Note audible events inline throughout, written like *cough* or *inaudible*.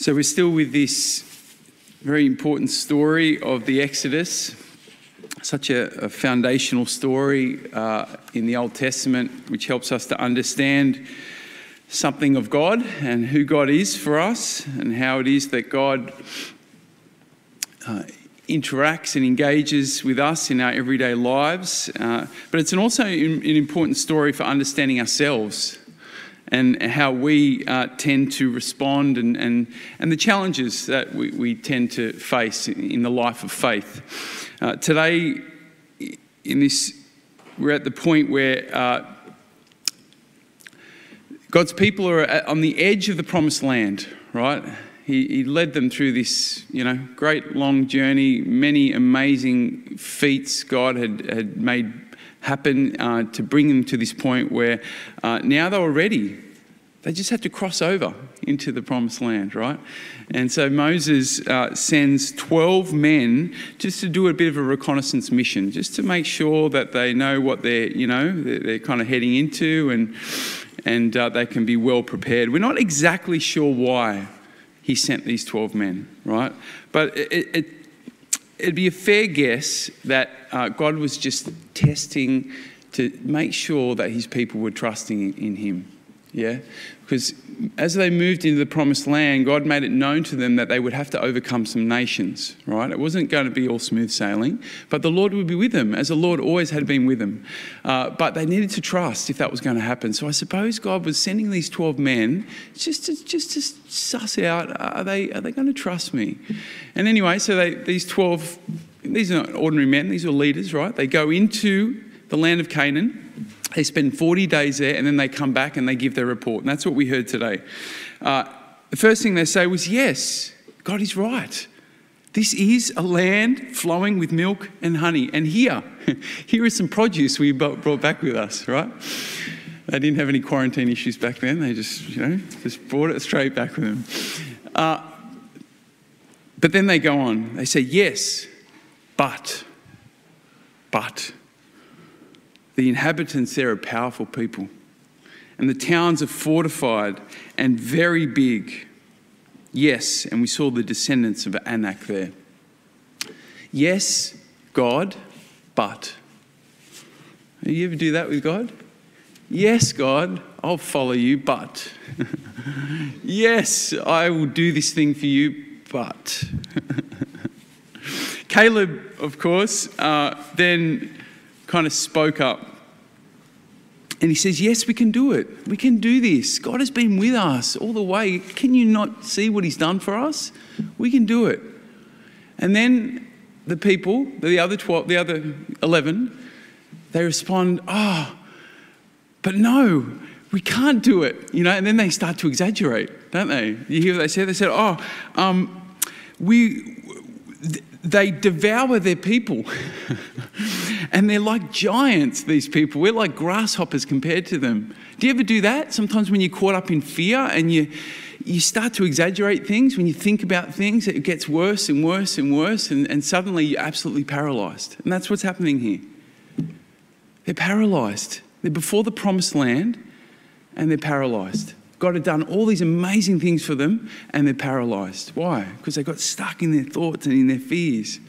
So we're still with this very important story of the Exodus, such a, a foundational story uh, in the Old Testament, which helps us to understand something of God and who God is for us, and how it is that God uh, interacts and engages with us in our everyday lives. Uh, but it's an also an important story for understanding ourselves and how we uh, tend to respond and, and, and the challenges that we, we tend to face in the life of faith. Uh, today, in this, we're at the point where uh, God's people are on the edge of the promised land, right? He, he led them through this, you know, great long journey, many amazing feats God had, had made happen uh, to bring them to this point where uh, now they were ready. They just had to cross over into the promised land, right? And so Moses uh, sends 12 men just to do a bit of a reconnaissance mission, just to make sure that they know what they're, you know, they're, kind of heading into and, and uh, they can be well prepared. We're not exactly sure why he sent these 12 men, right? But it, it, it'd be a fair guess that uh, God was just testing to make sure that his people were trusting in him. Yeah? Because as they moved into the promised land, God made it known to them that they would have to overcome some nations, right? It wasn't going to be all smooth sailing, but the Lord would be with them, as the Lord always had been with them. Uh, but they needed to trust if that was going to happen. So I suppose God was sending these 12 men just to, just to suss out are they, are they going to trust me? And anyway, so they, these 12, these are not ordinary men, these are leaders, right? They go into the land of Canaan they spend 40 days there and then they come back and they give their report. And that's what we heard today. Uh, the first thing they say was, Yes, God is right. This is a land flowing with milk and honey. And here, *laughs* here is some produce we brought back with us, right? They didn't have any quarantine issues back then. They just, you know, just brought it straight back with them. Uh, but then they go on. They say, yes, but, but. The inhabitants there are powerful people. And the towns are fortified and very big. Yes, and we saw the descendants of Anak there. Yes, God, but. You ever do that with God? Yes, God, I'll follow you, but. *laughs* yes, I will do this thing for you, but. *laughs* Caleb, of course, uh, then kind of spoke up. And he says, Yes, we can do it. We can do this. God has been with us all the way. Can you not see what he's done for us? We can do it. And then the people, the other 12, the other 11, they respond, Oh, but no, we can't do it. You know, and then they start to exaggerate, don't they? You hear what they say? They said, Oh, um, we, they devour their people. *laughs* and they're like giants, these people. We're like grasshoppers compared to them. Do you ever do that? Sometimes when you're caught up in fear and you, you start to exaggerate things, when you think about things, it gets worse and worse and worse, and, and suddenly you're absolutely paralyzed. And that's what's happening here. They're paralyzed. They're before the promised land and they're paralyzed. God had done all these amazing things for them and they're paralyzed. Why? Because they got stuck in their thoughts and in their fears.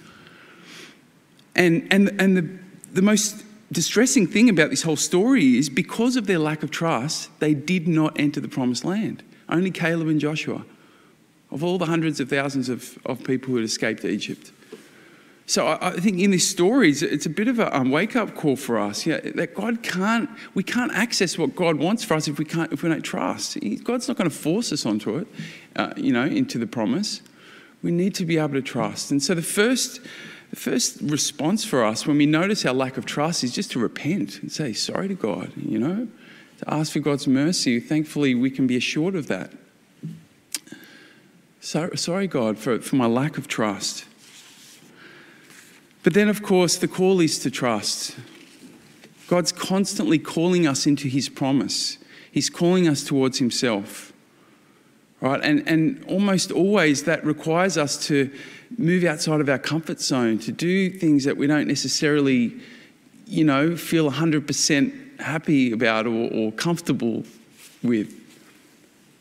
And, and, and the, the most distressing thing about this whole story is because of their lack of trust, they did not enter the promised land. Only Caleb and Joshua, of all the hundreds of thousands of, of people who had escaped Egypt. So I, I think in this story, it's, it's a bit of a um, wake-up call for us. Yeah, that God can't, we can't access what God wants for us if we can't, if we don't trust. He, God's not going to force us onto it, uh, you know, into the promise. We need to be able to trust. And so the first, the first response for us when we notice our lack of trust is just to repent and say sorry to God. You know, to ask for God's mercy. Thankfully, we can be assured of that. So, sorry, God, for, for my lack of trust. But then, of course, the call is to trust. God's constantly calling us into His promise, He's calling us towards Himself. Right? And, and almost always that requires us to move outside of our comfort zone, to do things that we don't necessarily, you know, feel 100% happy about or, or comfortable with.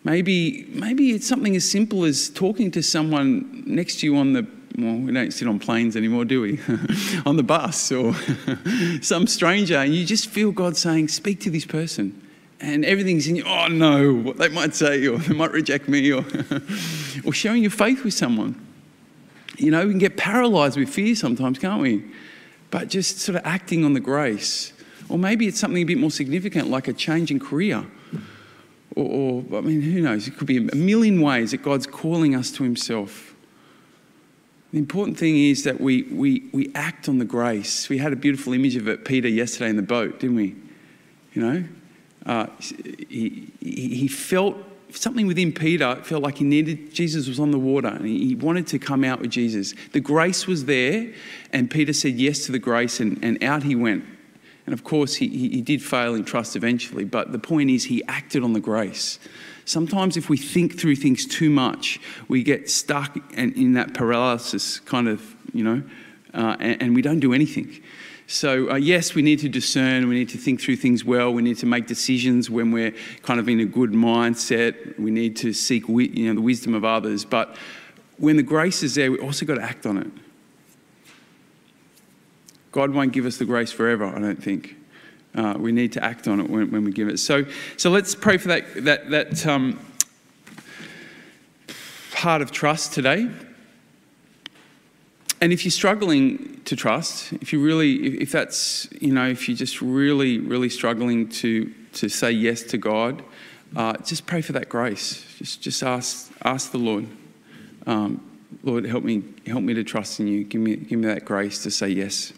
Maybe, maybe it's something as simple as talking to someone next to you on the well, we don't sit on planes anymore, do we? *laughs* on the bus or *laughs* some stranger, and you just feel God saying, Speak to this person. And everything's in you, oh no, what they might say, or they might reject me, or, *laughs* or sharing your faith with someone. You know, we can get paralyzed with fear sometimes, can't we? But just sort of acting on the grace. Or maybe it's something a bit more significant, like a change in career. Or, or I mean, who knows? It could be a million ways that God's calling us to Himself. The important thing is that we, we, we act on the grace. We had a beautiful image of it, Peter, yesterday in the boat, didn't we? You know, uh, he, he, felt something within Peter felt like he needed, Jesus was on the water and he wanted to come out with Jesus. The grace was there, and Peter said yes to the grace, and, and out he went. And of course, he, he did fail in trust eventually, but the point is, he acted on the grace. Sometimes, if we think through things too much, we get stuck in, in that paralysis kind of, you know, uh, and, and we don't do anything. So, uh, yes, we need to discern, we need to think through things well, we need to make decisions when we're kind of in a good mindset, we need to seek you know, the wisdom of others. But when the grace is there, we also got to act on it. God won't give us the grace forever, I don't think. Uh, we need to act on it when, when, we give it. So, so let's pray for that, that, that um, heart of trust today. And if you're struggling to trust, if you really, if that's, you know, if you're just really, really struggling to, to say yes to God, uh, just pray for that grace. Just, just ask, ask the Lord, um, Lord, help me, help me to trust in you. Give me, give me that grace to say yes.